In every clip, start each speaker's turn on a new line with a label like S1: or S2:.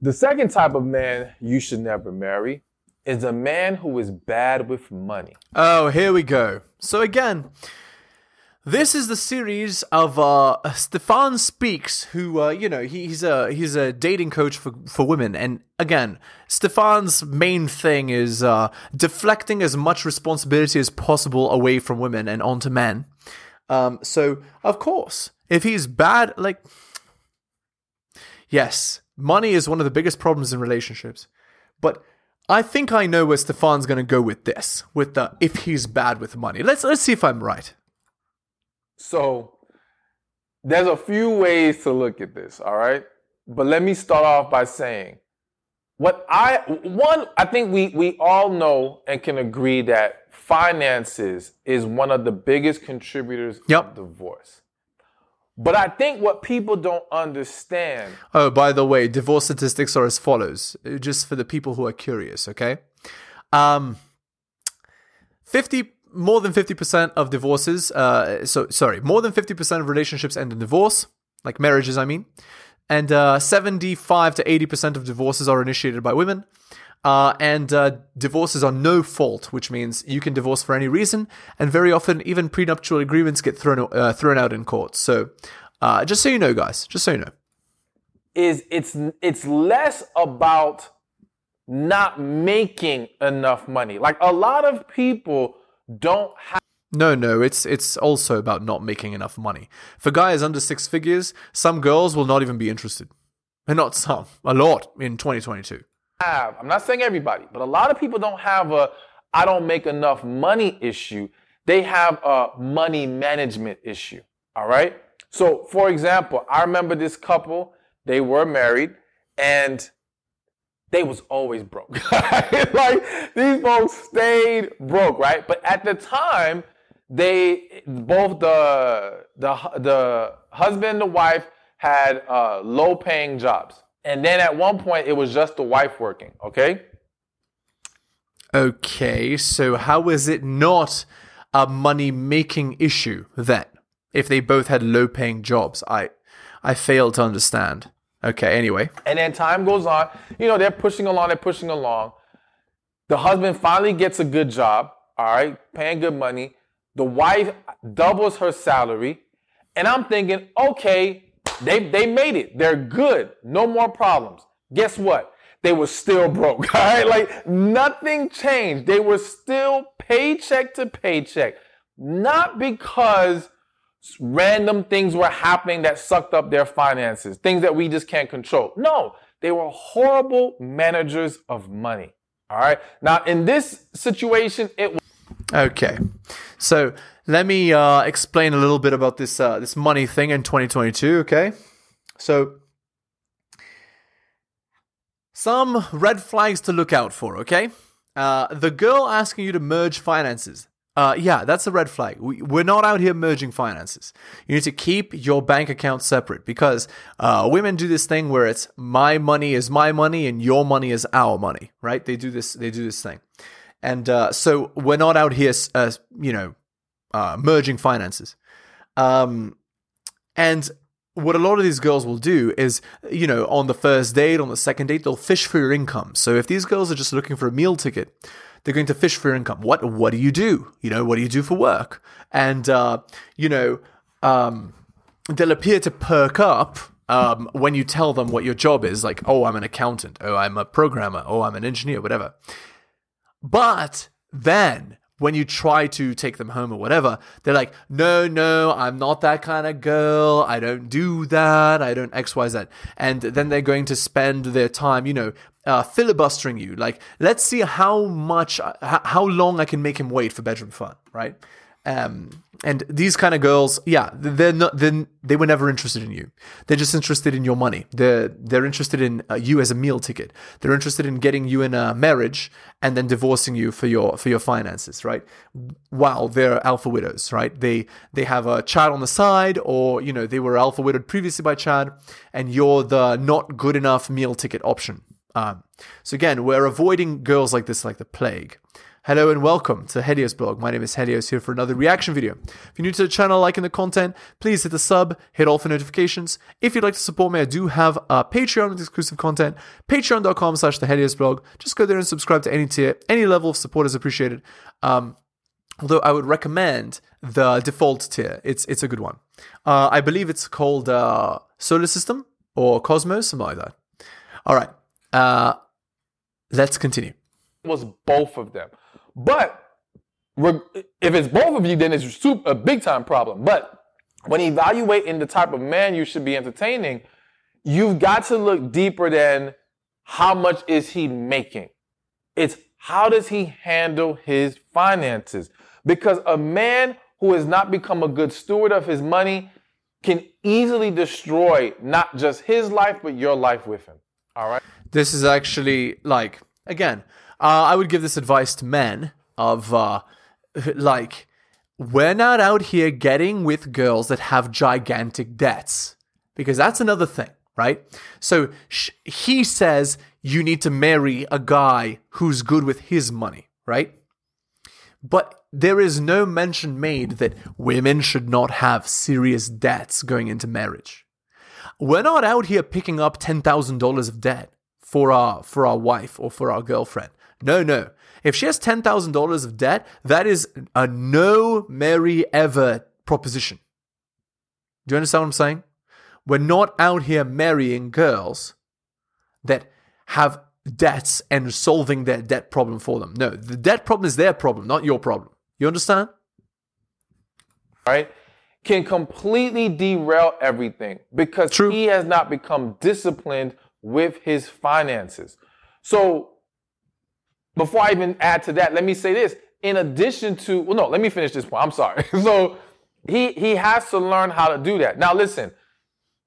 S1: The second type of man you should never marry is a man who is bad with money.
S2: Oh, here we go. So again, this is the series of uh, Stephan Speaks, who uh, you know he, he's a he's a dating coach for for women, and again, Stephan's main thing is uh, deflecting as much responsibility as possible away from women and onto men. Um, so of course, if he's bad, like yes, money is one of the biggest problems in relationships, but I think I know where Stephan's going to go with this, with the if he's bad with money. Let's let's see if I'm right.
S1: So there's a few ways to look at this, all right? But let me start off by saying what I one I think we we all know and can agree that finances is one of the biggest contributors
S2: Yep.
S1: of divorce. But I think what people don't understand
S2: Oh, by the way, divorce statistics are as follows, just for the people who are curious, okay? Um 50 more than 50% of divorces uh so sorry, more than 50% of relationships end in divorce, like marriages I mean. And uh 75 to 80% of divorces are initiated by women. Uh, and uh, divorces are no fault, which means you can divorce for any reason, and very often even prenuptial agreements get thrown uh, thrown out in court. So, uh, just so you know, guys, just so you know.
S1: is it's it's less about not making enough money. Like a lot of people don't have
S2: No, no, it's it's also about not making enough money. For guys under six figures, some girls will not even be interested. And not some, a lot in 2022.
S1: Have, I'm not saying everybody, but a lot of people don't have a I don't make enough money issue. They have a money management issue. All right. So, for example, I remember this couple, they were married and they was always broke. like these folks stayed broke, right? But at the time, they both the the the husband and the wife had uh, low paying jobs. And then at one point, it was just the wife working, okay?
S2: Okay, so how is it not a money making issue then? If they both had low paying jobs, I I fail to understand. Okay, anyway.
S1: And then time goes on. You know, they're pushing along, they're pushing along. The husband finally gets a good job, all right, paying good money. The wife doubles her salary. And I'm thinking, okay, they, they made it. They're good. No more problems. Guess what? They were still broke, all right? Like nothing changed. They were still paycheck to paycheck. Not because random things were happening that sucked up their finances, things that we just can't control. No, they were horrible managers of money. All right. Now, in this situation, it was
S2: Okay, so let me uh, explain a little bit about this uh, this money thing in 2022. Okay, so some red flags to look out for. Okay, uh, the girl asking you to merge finances. Uh, yeah, that's a red flag. We, we're not out here merging finances. You need to keep your bank account separate because uh, women do this thing where it's my money is my money and your money is our money, right? They do this. They do this thing, and uh, so we're not out here, uh, you know, uh, merging finances. Um, and what a lot of these girls will do is, you know, on the first date, on the second date, they'll fish for your income. So if these girls are just looking for a meal ticket, they're going to fish for your income. What what do you do? You know, what do you do for work? And uh, you know, um, they'll appear to perk up um, when you tell them what your job is. Like, oh, I'm an accountant. Oh, I'm a programmer. Oh, I'm an engineer. Whatever. But then when you try to take them home or whatever, they're like, no, no, I'm not that kind of girl. I don't do that. I don't X, Y, Z. And then they're going to spend their time, you know, uh, filibustering you. Like, let's see how much, how long I can make him wait for bedroom fun, right? Um, and these kind of girls, yeah, they're not. Then they were never interested in you. They're just interested in your money. They're they're interested in uh, you as a meal ticket. They're interested in getting you in a marriage and then divorcing you for your for your finances, right? While they're alpha widows, right? They they have a child on the side, or you know they were alpha widowed previously by Chad, and you're the not good enough meal ticket option. Um, so again, we're avoiding girls like this like the plague. Hello and welcome to Helios blog. My name is Helios here for another reaction video. If you're new to the channel, liking the content, please hit the sub, hit all for notifications. If you'd like to support me, I do have a Patreon with exclusive content, patreon.com slash the Helios blog. Just go there and subscribe to any tier. Any level of support is appreciated. Um, although I would recommend the default tier. It's it's a good one. Uh, I believe it's called uh, Solar System or Cosmos, something like that. All right. Uh, let's continue.
S1: It was both of them. But if it's both of you, then it's a big time problem. But when evaluating the type of man you should be entertaining, you've got to look deeper than how much is he making. It's how does he handle his finances? Because a man who has not become a good steward of his money can easily destroy not just his life, but your life with him. All right.
S2: This is actually like, again, uh, I would give this advice to men of uh, like, we're not out here getting with girls that have gigantic debts because that's another thing, right? So sh- he says you need to marry a guy who's good with his money, right? But there is no mention made that women should not have serious debts going into marriage. We're not out here picking up $10,000 of debt for our for our wife or for our girlfriend. No, no. If she has $10,000 of debt, that is a no marry ever proposition. Do you understand what I'm saying? We're not out here marrying girls that have debts and solving their debt problem for them. No, the debt problem is their problem, not your problem. You understand?
S1: Right? Can completely derail everything because True. he has not become disciplined with his finances. So before I even add to that, let me say this. In addition to, well, no, let me finish this point. I'm sorry. so he he has to learn how to do that. Now, listen,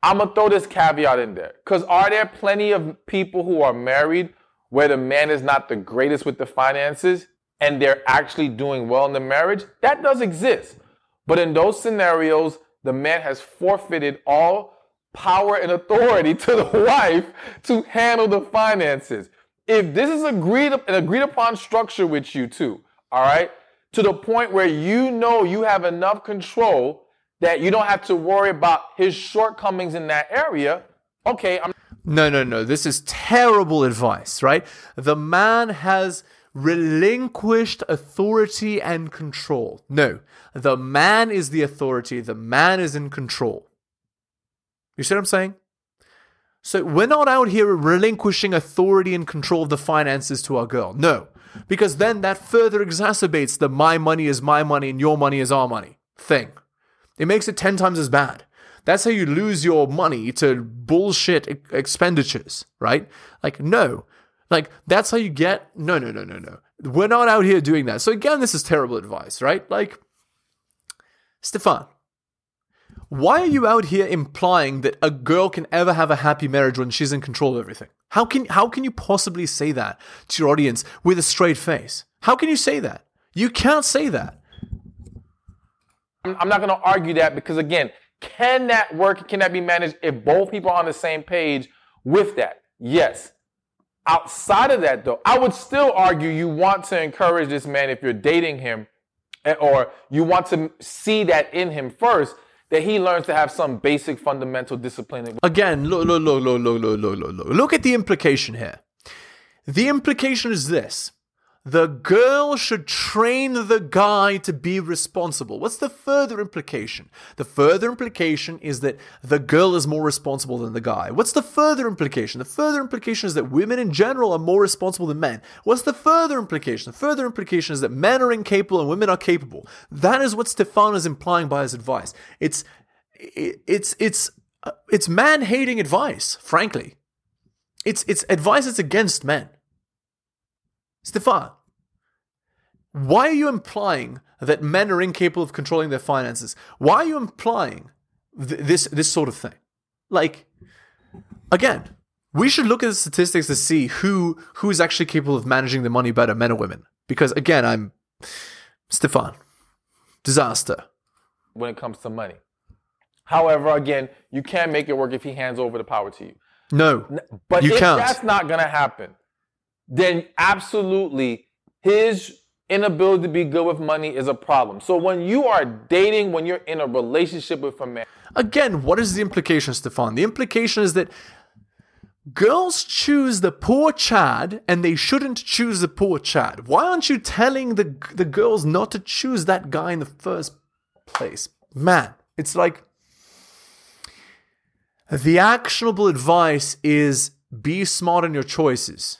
S1: I'm gonna throw this caveat in there because are there plenty of people who are married where the man is not the greatest with the finances and they're actually doing well in the marriage? That does exist. But in those scenarios, the man has forfeited all power and authority to the wife to handle the finances if this is agreed an agreed upon structure with you too, all right, to the point where you know you have enough control that you don't have to worry about his shortcomings in that area, okay, I'm
S2: No, no, no. This is terrible advice, right? The man has relinquished authority and control. No, the man is the authority, the man is in control. You see what I'm saying? So we're not out here relinquishing authority and control of the finances to our girl. No. Because then that further exacerbates the my money is my money and your money is our money thing. It makes it 10 times as bad. That's how you lose your money to bullshit expenditures, right? Like, no. Like, that's how you get. No, no, no, no, no. We're not out here doing that. So, again, this is terrible advice, right? Like, Stephan, why are you out here implying that a girl can ever have a happy marriage when she's in control of everything? How can how can you possibly say that to your audience with a straight face? How can you say that? You can't say that.
S1: I'm not going to argue that because again, can that work? Can that be managed if both people are on the same page with that? Yes. Outside of that, though, I would still argue you want to encourage this man if you're dating him, eh, or you want to see that in him first that he learns to have some basic fundamental discipline.
S2: Again, look, look, look, look, look, look, look, look, look. At the implication here. The implication is this. The girl should train the guy to be responsible. What's the further implication? The further implication is that the girl is more responsible than the guy. What's the further implication? The further implication is that women in general are more responsible than men. What's the further implication? The further implication is that men are incapable and women are capable. That is what Stephan is implying by his advice. It's it's it's it's man hating advice, frankly. It's it's advice that's against men. Stephan, why are you implying that men are incapable of controlling their finances? Why are you implying th- this this sort of thing? Like, again, we should look at the statistics to see who who is actually capable of managing the money better, men or women. Because again, I'm Stephan. Disaster.
S1: When it comes to money. However, again, you can't make it work if he hands over the power to you.
S2: No.
S1: But if can't. that's not gonna happen, then absolutely his inability to be good with money is a problem. So when you are dating, when you're in a relationship with a man,
S2: Again, what is the implication, Stephan? The implication is that girls choose the poor Chad and they shouldn't choose the poor Chad. Why aren't you telling the, the girls not to choose that guy in the first place? Man, it's like the actionable advice is be smart in your choices,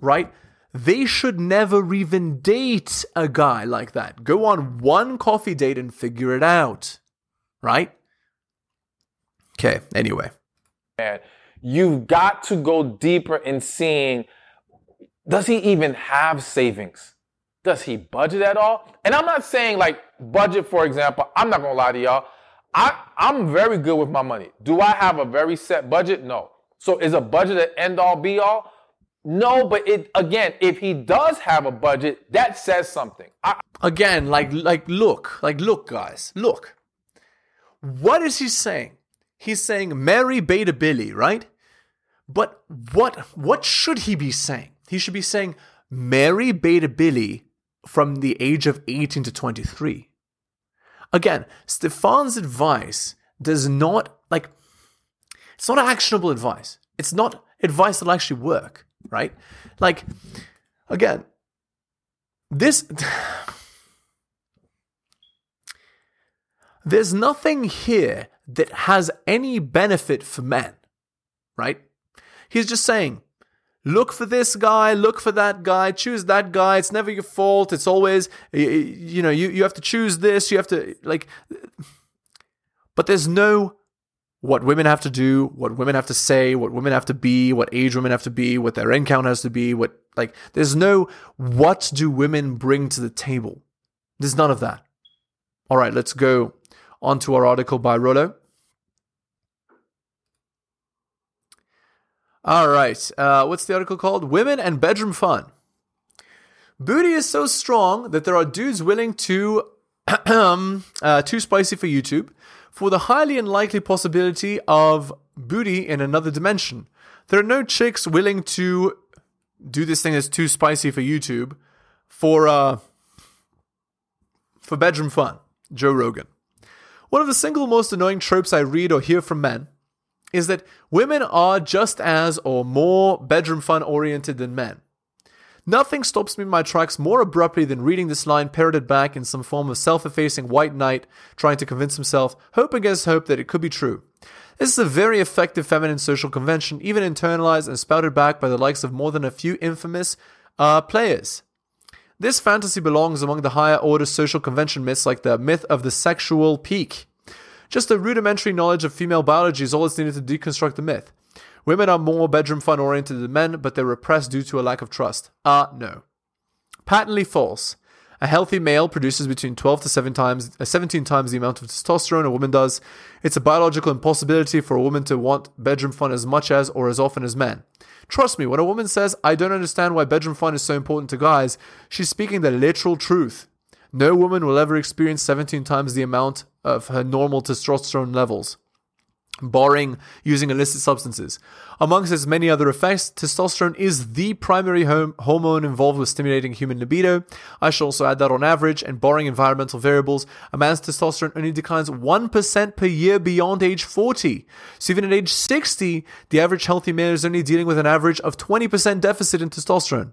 S2: right? They should never even date a guy like that. Go on one coffee date and figure it out, right? Okay, anyway.
S1: you've got to go deeper in seeing does he even have savings? Does he budget at all? And I'm not saying like budget, for example. I'm not gonna lie to y'all. I, I'm very good with my money. Do I have a very set budget? No. So is a budget an end all be all? No, but it again, if he does have a budget, that says something. I,
S2: Again, like like look, like look guys, look. What is he saying? He's saying marry Beta Billy, right? But what what should he be saying? He should be saying marry Beta Billy from the age of 18 to 23. Again, Stephan's advice does not like it's not actionable advice. It's not advice that'll actually work, right? Like again, this there's nothing here that has any benefit for men, right? He's just saying, look for this guy, look for that guy, choose that guy. It's never your fault. It's always, you, know, you, you have to choose this. You have to, like, but there's no what women have to do, what women have to say, what women have to be, what age women have to be, what their income has to be, what, like, there's no what do women bring to the table. There's none of that. All right, let's go on to our article by Rollo. All right. Uh, what's the article called? Women and Bedroom Fun. Booty is so strong that there are dudes willing to uh, too spicy for YouTube for the highly unlikely possibility of booty in another dimension. There are no chicks willing to do this thing that's too spicy for YouTube for uh for bedroom fun. Joe Rogan. One of the single most annoying tropes I read or hear from men is that women are just as or more bedroom fun oriented than men. Nothing stops me in my tracks more abruptly than reading this line parroted back in some form of self effacing white knight trying to convince himself, hope against hope, that it could be true. This is a very effective feminine social convention, even internalized and spouted back by the likes of more than a few infamous uh, players. This fantasy belongs among the higher order social convention myths like the myth of the sexual peak. Just a rudimentary knowledge of female biology is all that's needed to deconstruct the myth. Women are more bedroom fun oriented than men, but they're repressed due to a lack of trust. Ah, uh, no. Patently false. A healthy male produces between 12 to 7 times, uh, 17 times the amount of testosterone a woman does. It's a biological impossibility for a woman to want bedroom fun as much as or as often as men. Trust me, when a woman says, I don't understand why bedroom fun is so important to guys, she's speaking the literal truth. No woman will ever experience 17 times the amount of her normal testosterone levels barring using illicit substances. Amongst its many other effects, testosterone is the primary hom- hormone involved with stimulating human libido. I should also add that on average, and barring environmental variables, a man's testosterone only declines 1% per year beyond age 40. So even at age 60, the average healthy man is only dealing with an average of 20% deficit in testosterone.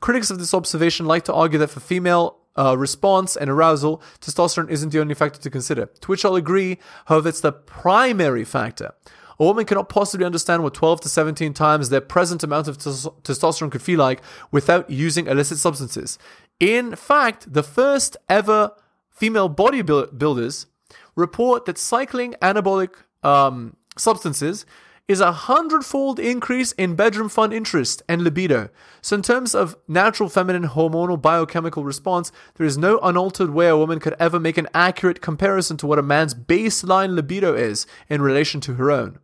S2: Critics of this observation like to argue that for female uh, response and arousal, testosterone isn't the only factor to consider. To which I'll agree, however, it's the primary factor. A woman cannot possibly understand what 12 to 17 times their present amount of testosterone could feel like without using illicit substances. In fact, the first ever female bodybuilders report that cycling anabolic um, substances is a hundredfold increase in bedroom fun interest and libido. So, in terms of natural feminine hormonal biochemical response, there is no unaltered way a woman could ever make an accurate comparison to what a man's baseline libido is in relation to her own.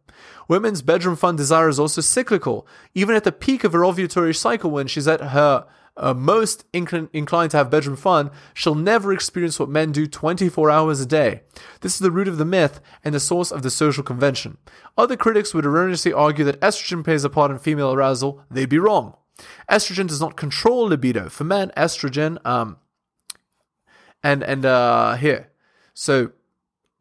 S2: Women's bedroom fun desire is also cyclical, even at the peak of her ovulatory cycle when she's at her uh, most incl- inclined to have bedroom fun shall never experience what men do 24 hours a day. This is the root of the myth and the source of the social convention. Other critics would erroneously argue that estrogen plays a part in female arousal. They'd be wrong. Estrogen does not control libido. For men, estrogen, um, and and uh, here, so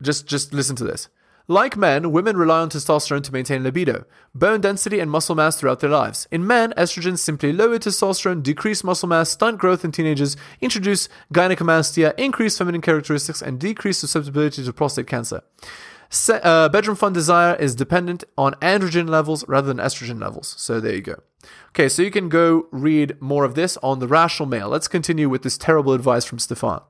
S2: just just listen to this. Like men, women rely on testosterone to maintain libido, bone density, and muscle mass throughout their lives. In men, estrogens simply lower testosterone, decrease muscle mass, stunt growth in teenagers, introduce gynecomastia, increase feminine characteristics, and decrease susceptibility to prostate cancer. Se- uh, bedroom fun desire is dependent on androgen levels rather than estrogen levels. So there you go. Okay, so you can go read more of this on the rational male. Let's continue with this terrible advice from Stephan.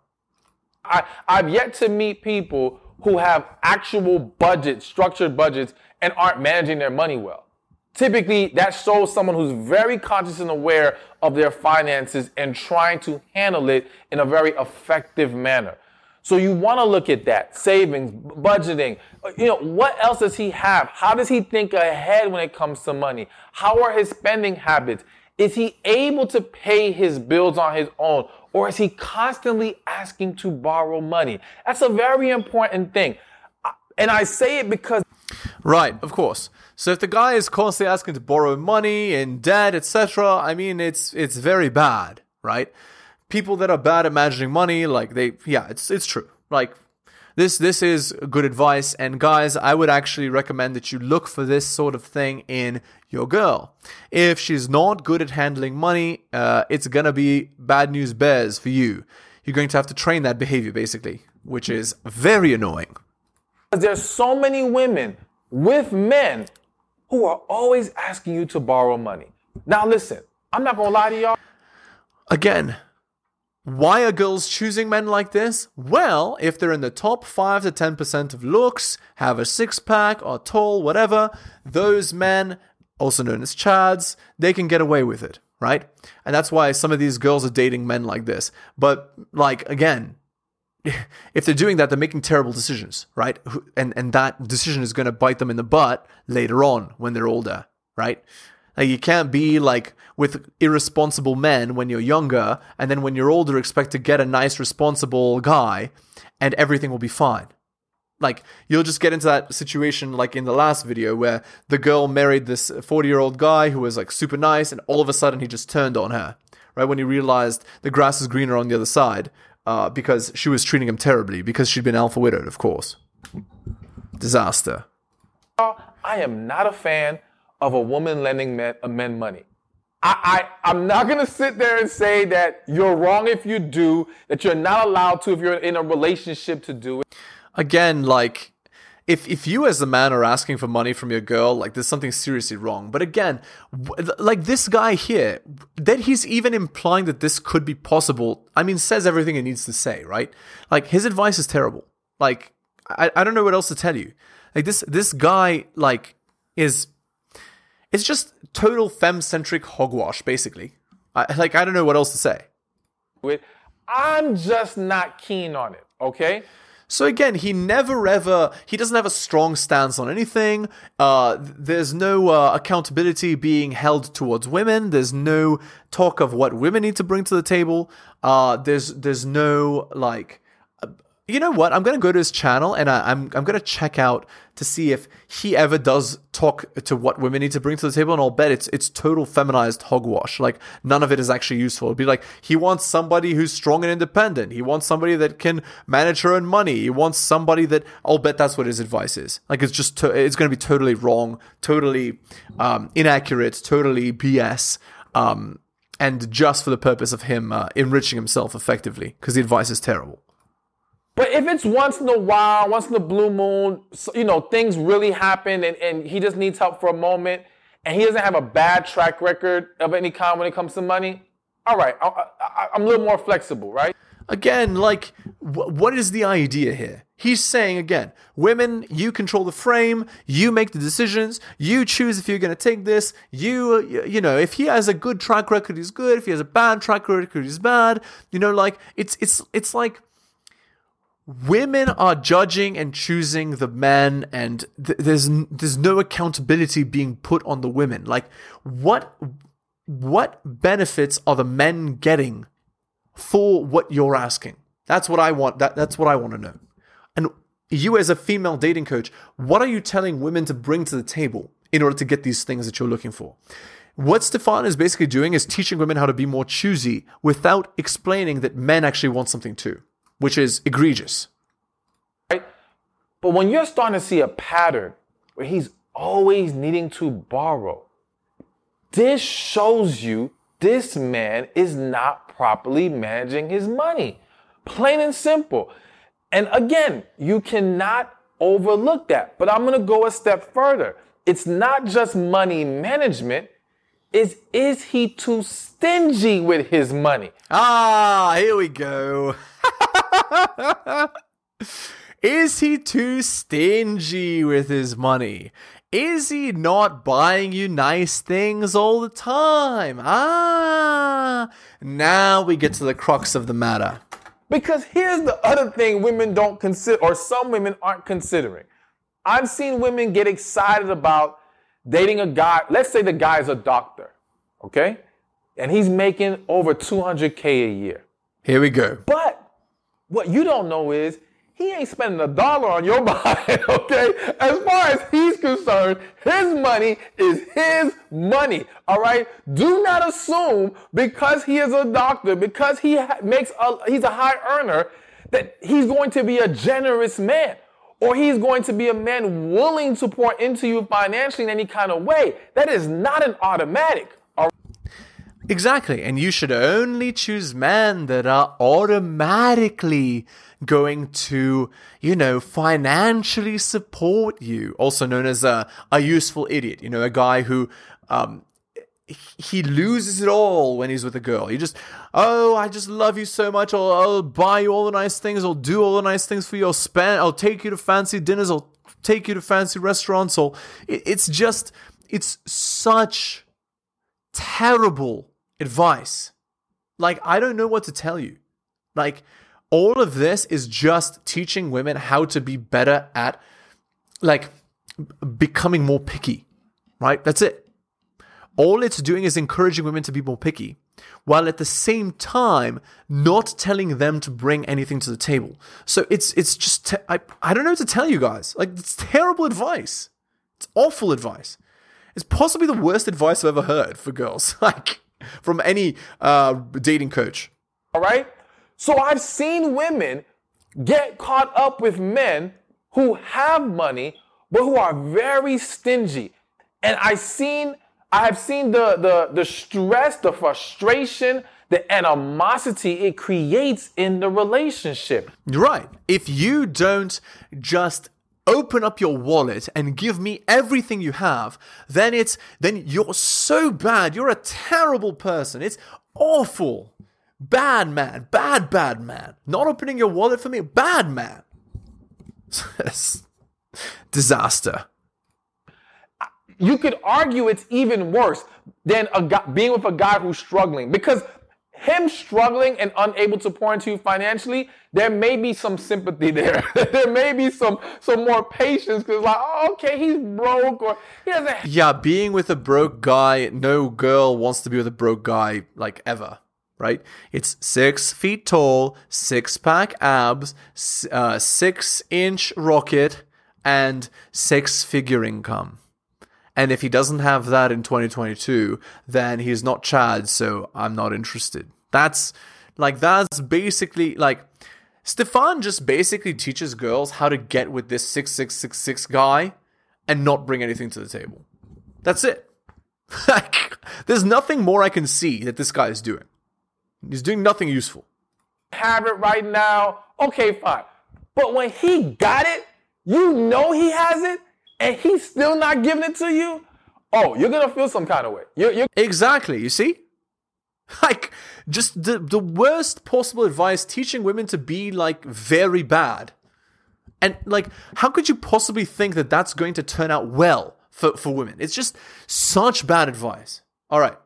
S1: I, I've yet to meet people who have actual budgets, structured budgets, and aren't managing their money well. Typically, that shows someone who's very conscious and aware of their finances and trying to handle it in a very effective manner. So you want to look at that savings, budgeting. Uh, you know, what else does he have? How does he think ahead when it comes to money? How are his spending habits? Is he able to pay his bills on his own? Or is he constantly asking to borrow money? That's a very important thing. And I say it because.
S2: Right, of course. So if the guy is constantly asking to borrow money and debt, etc., I mean, it's it's very bad, right? People that are bad at managing money, like they, yeah, it's it's true. Like this this is good advice, and guys, I would actually recommend that you look for this sort of thing in your girl. If she's not good at handling money, uh, it's gonna be bad news bears for you. You're going to have to train that behavior, basically, which is very annoying.
S1: There's so many women with men who are always asking you to borrow money. Now, listen, I'm not gonna lie to y'all.
S2: Again, why are girls choosing men like this? Well, if they're in the top 5 to 10% of looks, have a six pack, are tall, whatever, those men also known as Chads, they can get away with it, right? And that's why some of these girls are dating men like this. But like again, if they're doing that, they're making terrible decisions, right? And and that decision is going to bite them in the butt later on when they're older, right? Like you can't be like with irresponsible men when you're younger, and then when you're older, expect to get a nice, responsible guy, and everything will be fine. Like you'll just get into that situation like in the last video where the girl married this 40 year old guy who was like super nice and all of a sudden he just turned on her. Right? When he realized the grass is greener on the other side uh, because she was treating him terribly because she'd been alpha widowed of course. Disaster.
S1: I am not a fan of a woman lending men, uh, men money I, I, I'm not going to sit there and say that you're wrong if you do, that you're not allowed to if you're in a relationship to do it
S2: again, like if if you as a man are asking for money from your girl, like there's something seriously wrong. But again, like this guy here, that he's even implying that this could be possible. I mean, says everything it needs to say, right? Like his advice is terrible. Like I, I don't know what else to tell you. Like this this guy like is it's just total fem centric hogwash, basically. I, like I don't know what else to say.
S1: I'm just not keen on it. Okay.
S2: So again, he never ever he doesn't have a strong stance on anything. Uh, there's no uh, accountability being held towards women. There's no talk of what women need to bring to the table. Uh, there's there's no like you know what? I'm gonna go to his channel and I, am I'm, I'm gonna check out to see if he ever does talk to what women need to bring to the table, and I'll bet it's it's total feminized hogwash. Like none of it is actually useful. It'd be like he wants somebody who's strong and independent. He wants somebody that can manage her own money. He wants somebody that I'll bet that's what his advice is. Like it's just to, it's gonna be totally wrong, totally um, inaccurate, totally BS. Um, and just for the purpose of him uh, enriching himself effectively, because the advice is terrible.
S1: But if it's once in a while, once in a blue moon, you know, things really happen and, and he just needs help for a moment and he doesn't have a bad track record of any kind when it comes to money, all right, I, am a little more flexible, right?
S2: Again, like, wh- what is the idea here? He's saying again, women, you control the frame, you make the decisions, you choose if you're going to take this. You, you know, if he has a good track record, he's good. If he has a bad track record, he's bad. You know, like it's it's it's like women are judging and choosing the men and th- there's there's no accountability being put on the women. Like what what benefits are the men getting for what you're asking? That's what i want that that's what i want to know. And you as a female dating coach what are you telling women to bring to the table in order to get these things that you're looking for? What Stephan is basically doing is teaching women how to be more choosy without explaining that men actually want something too, which is egregious.
S1: Right? But when you're starting to see a pattern where he's always needing to borrow, this shows you this man is not properly managing his money. Plain and simple. And again, you cannot overlook that. But I'm going to go a step further. It's not just money management. Is is he too stingy with his money?
S2: Ah, here we go. is he too stingy with his money? Is he not buying you nice things all the time? Ah, now we get to the crux of the matter.
S1: Because here's the other thing women don't consider, or some women aren't considering. I've seen women get excited about dating a guy. Let's say the guy's a doctor, okay? And he's making over 200K a year.
S2: Here we go.
S1: But what you don't know is he ain't spending a dollar on your body, okay? As far as he's concerned, his money is his money, all right? Do not assume because he is a doctor, because he makes a, he's a high earner, that he's going to be a generous man or he's going to be a man willing to pour into you financially in any kind of way. That is not an automatic.
S2: Exactly. And you should only choose men that are automatically going to, you know, financially support you. Also known as a, a useful idiot, you know, a guy who, um, he loses it all when he's with a girl. He just, oh, I just love you so much. I'll, I'll buy you all the nice things. I'll do all the nice things for you. I'll spend. I'll take you to fancy dinners. I'll take you to fancy restaurants. Or it, it's just, it's such terrible advice. Like I don't know what to tell you. Like all of this is just teaching women how to be better at like becoming more picky, right? That's it. All it's doing is encouraging women to be more picky, while at the same time not telling them to bring anything to the table. So it's it's just te- I I don't know what to tell you guys. Like it's terrible advice. It's awful advice. It's possibly the worst advice I've ever heard for girls. Like from any uh, dating coach.
S1: All right. So I've seen women get caught up with men who have money, but who are very stingy. And I've seen, I have seen the, the, the stress, the frustration, the animosity it creates in the relationship.
S2: Right. If you don't just open up your wallet and give me everything you have, then it's then you're so bad. You're a terrible person. It's awful. Bad man, bad, bad man. Not opening your wallet for me, bad man. Disaster.
S1: You could argue it's even worse than a guy, being with a guy who's struggling because him struggling and unable to pour into you financially, there may be some sympathy there. there may be some some more patience because like, oh, okay, he's broke or he doesn't.
S2: Yeah, being with a broke guy, no girl wants to be with a broke guy like ever right? It's six feet tall, six pack abs, uh, six inch rocket, and six figure income. And if he doesn't have that in 2022, then he's not Chad, so I'm not interested. That's like, that's basically like, Stephan just basically teaches girls how to get with this 6666 guy and not bring anything to the table. That's it. like, there's nothing more I can see that this guy is doing. He's doing nothing useful.
S1: Have it right now. Okay, fine. But when he got it, you know he has it, and he's still not giving it to you. Oh, you're gonna feel some kind of way. You're, you're-
S2: exactly. You see, like just the the worst possible advice, teaching women to be like very bad, and like how could you possibly think that that's going to turn out well for for women? It's just such bad advice. All right.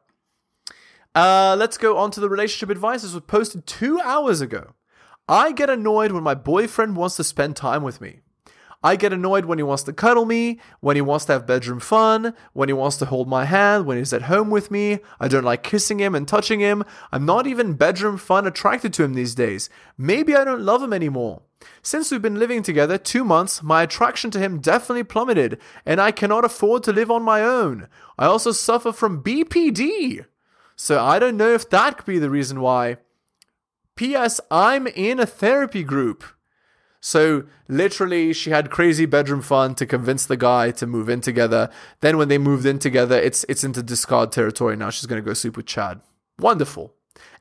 S2: Uh, let's go on to the relationship advice. This was posted two hours ago. I get annoyed when my boyfriend wants to spend time with me. I get annoyed when he wants to cuddle me, when he wants to have bedroom fun, when he wants to hold my hand, when he's at home with me. I don't like kissing him and touching him. I'm not even bedroom fun attracted to him these days. Maybe I don't love him anymore. Since we've been living together two months, my attraction to him definitely plummeted, and I cannot afford to live on my own. I also suffer from BPD. So I don't know if that could be the reason why. P.S. I'm in a therapy group. So literally, she had crazy bedroom fun to convince the guy to move in together. Then when they moved in together, it's it's into discard territory. Now she's gonna go sleep with Chad. Wonderful.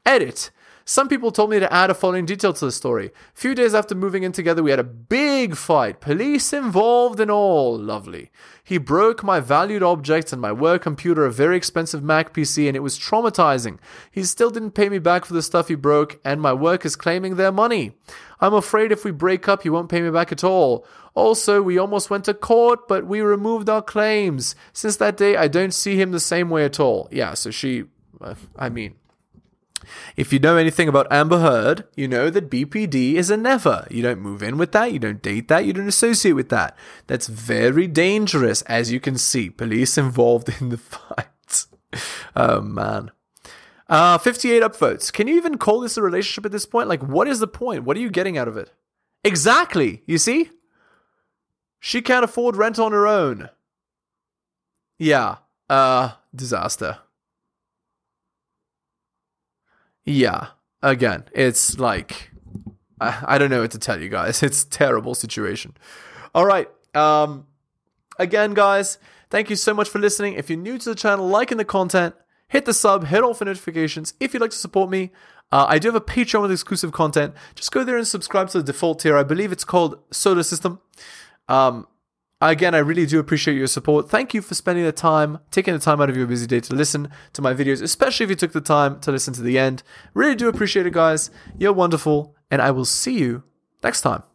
S2: Edit. Some people told me to add a following detail to the story. A few days after moving in together, we had a big fight. Police involved and all. Lovely. He broke my valued objects and my work computer, a very expensive Mac PC, and it was traumatizing. He still didn't pay me back for the stuff he broke, and my work is claiming their money. I'm afraid if we break up, he won't pay me back at all. Also, we almost went to court, but we removed our claims. Since that day, I don't see him the same way at all. Yeah, so she, uh, I mean, if you know anything about Amber Heard, you know that BPD is a never. You don't move in with that, you don't date that, you don't associate with that. That's very dangerous, as you can see. Police involved in the fight. oh man. Uh, 58 upvotes. Can you even call this a relationship at this point? Like, what is the point? What are you getting out of it? Exactly. You see? She can't afford rent on her own. Yeah. Uh, disaster. Yeah. Again, it's like I, I don't know what to tell you guys. It's terrible situation. All right. Um again, guys, thank you so much for listening. If you're new to the channel, liking the content, hit the sub, hit all for notifications. If you'd like to support me, uh, I do have a Patreon with exclusive content. Just go there and subscribe to the default tier. I believe it's called Soda System. Um, Again, I really do appreciate your support. Thank you for spending the time, taking the time out of your busy day to listen to my videos, especially if you took the time to listen to the end. Really do appreciate it, guys. You're wonderful, and I will see you next time.